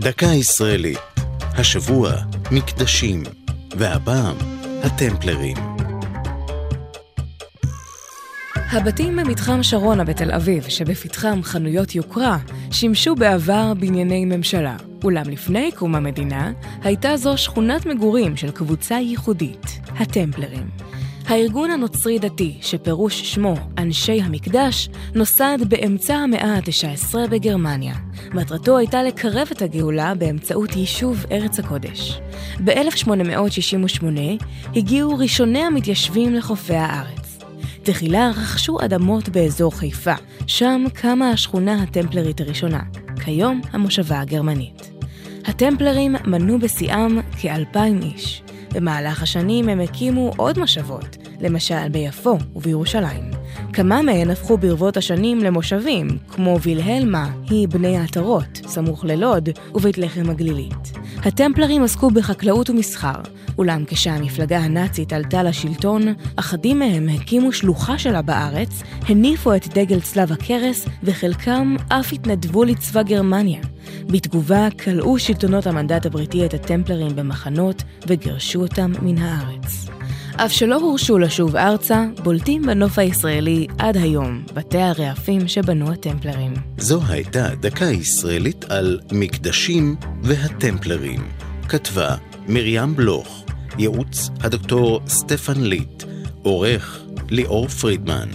דקה ישראלית. השבוע מקדשים, והפעם הטמפלרים. הבתים במתחם שרונה בתל אביב, שבפתחם חנויות יוקרה, שימשו בעבר בנייני ממשלה. אולם לפני קום המדינה, הייתה זו שכונת מגורים של קבוצה ייחודית, הטמפלרים. הארגון הנוצרי-דתי, שפירוש שמו אנשי המקדש, נוסד באמצע המאה ה-19 בגרמניה. מטרתו הייתה לקרב את הגאולה באמצעות יישוב ארץ הקודש. ב-1868 הגיעו ראשוני המתיישבים לחופי הארץ. תחילה רכשו אדמות באזור חיפה, שם קמה השכונה הטמפלרית הראשונה, כיום המושבה הגרמנית. הטמפלרים מנו בשיאם כאלפיים איש. במהלך השנים הם הקימו עוד מושבות, למשל ביפו ובירושלים. כמה מהן הפכו ברבות השנים למושבים, כמו וילהלמה, היא בני העטרות, סמוך ללוד, ובית לחם הגלילית. הטמפלרים עסקו בחקלאות ומסחר, אולם כשהמפלגה הנאצית עלתה לשלטון, אחדים מהם הקימו שלוחה שלה בארץ, הניפו את דגל צלב הקרס, וחלקם אף התנדבו לצבא גרמניה. בתגובה כלאו שלטונות המנדט הבריטי את הטמפלרים במחנות וגירשו אותם מן הארץ. אף שלא הורשו לשוב ארצה, בולטים בנוף הישראלי עד היום בתי הרעפים שבנו הטמפלרים. זו הייתה דקה ישראלית על מקדשים והטמפלרים. כתבה מרים בלוך, ייעוץ הדוקטור סטפן ליט, עורך ליאור פרידמן.